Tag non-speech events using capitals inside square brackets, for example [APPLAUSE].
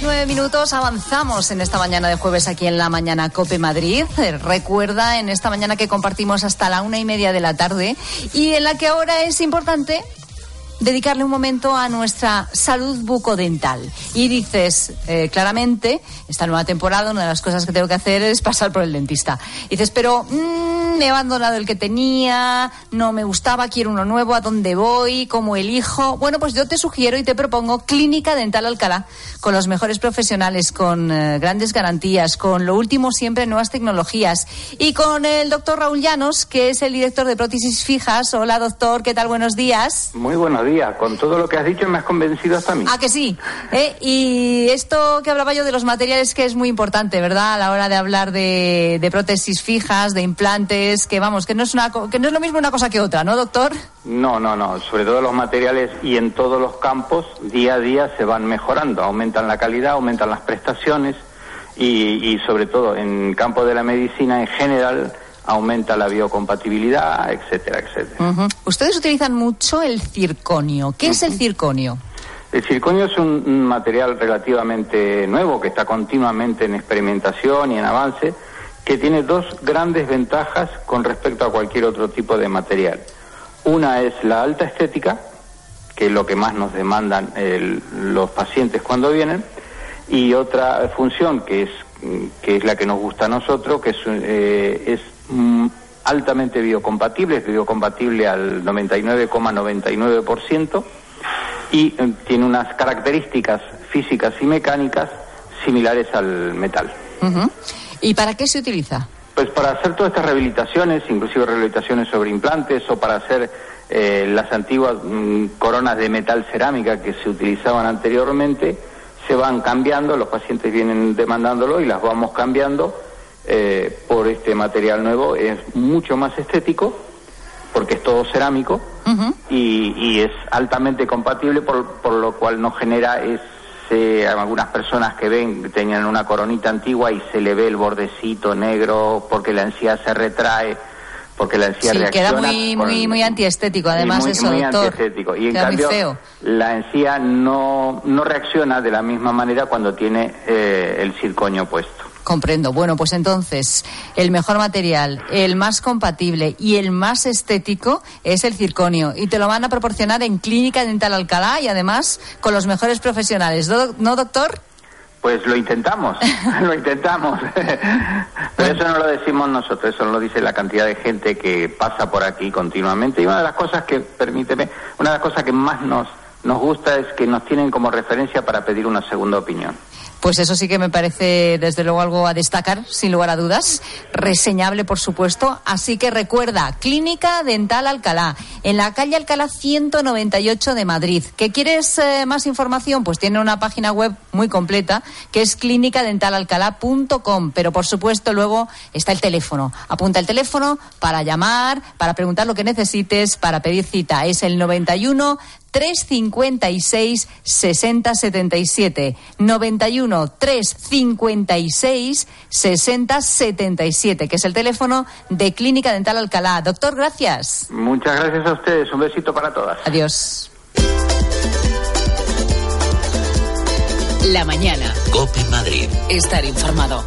39 minutos, avanzamos en esta mañana de jueves aquí en la mañana Cope Madrid. Eh, recuerda en esta mañana que compartimos hasta la una y media de la tarde y en la que ahora es importante dedicarle un momento a nuestra salud bucodental. Y dices eh, claramente, esta nueva temporada, una de las cosas que tengo que hacer es pasar por el dentista. dices, pero mmm, me he abandonado el que tenía, no me gustaba, quiero uno nuevo, ¿a dónde voy? ¿Cómo elijo? Bueno, pues yo te sugiero y te propongo Clínica Dental Alcalá, con los mejores profesionales, con eh, grandes garantías, con lo último siempre nuevas tecnologías. Y con el doctor Raúl Llanos, que es el director de prótesis fijas. Hola, doctor, ¿qué tal? Buenos días. Muy buenos días con todo lo que has dicho me has convencido hasta a mí. Ah, que sí. ¿Eh? Y esto que hablaba yo de los materiales que es muy importante, ¿verdad? A la hora de hablar de, prótesis fijas, de implantes, que vamos, que no es una que no es lo mismo una cosa que otra, ¿no, doctor? No, no, no. Sobre todo los materiales y en todos los campos día a día se van mejorando, aumentan la calidad, aumentan las prestaciones y, y sobre todo en el campo de la medicina en general aumenta la biocompatibilidad, etcétera, etcétera. Ustedes utilizan mucho el circonio. ¿Qué es el circonio? El circonio es un material relativamente nuevo que está continuamente en experimentación y en avance, que tiene dos grandes ventajas con respecto a cualquier otro tipo de material. Una es la alta estética, que es lo que más nos demandan los pacientes cuando vienen, y otra función que es que es la que nos gusta a nosotros, que es, eh, es Mm, altamente biocompatible, es biocompatible al 99,99% y eh, tiene unas características físicas y mecánicas similares al metal. ¿Y para qué se utiliza? Pues para hacer todas estas rehabilitaciones, inclusive rehabilitaciones sobre implantes o para hacer eh, las antiguas mm, coronas de metal cerámica que se utilizaban anteriormente, se van cambiando, los pacientes vienen demandándolo y las vamos cambiando eh, por este material nuevo. Es mucho más estético porque es todo cerámico y, es altamente compatible por, lo cual no genera ese algunas personas que ven que tenían una coronita antigua y se le ve el bordecito negro porque la encía se retrae porque la encía sí, queda muy muy muy antiestético además muy, eso muy doctor. antiestético. Y en cambio la encía no no reacciona de la misma manera cuando tiene eh, el circonio puesto Comprendo. Bueno, pues entonces, el mejor material, el más compatible y el más estético es el circonio. Y te lo van a proporcionar en Clínica Dental Alcalá y además con los mejores profesionales. ¿No, doctor? Pues lo intentamos, [LAUGHS] [LAUGHS] lo intentamos. Pero eso no lo decimos nosotros, eso lo dice la cantidad de gente que pasa por aquí continuamente. Y una de las cosas que, permíteme, una de las cosas que más nos, nos gusta es que nos tienen como referencia para pedir una segunda opinión. Pues eso sí que me parece, desde luego, algo a destacar, sin lugar a dudas. Reseñable, por supuesto. Así que recuerda, Clínica Dental Alcalá, en la calle Alcalá 198 de Madrid. ¿Qué quieres eh, más información? Pues tiene una página web muy completa, que es clínicadentalalcalá.com. Pero, por supuesto, luego está el teléfono. Apunta el teléfono para llamar, para preguntar lo que necesites, para pedir cita. Es el 91 356 6077. 91 356 6077, que es el teléfono de Clínica Dental Alcalá. Doctor, gracias. Muchas gracias a ustedes. Un besito para todas. Adiós. La mañana. Cope Madrid. Estar informado.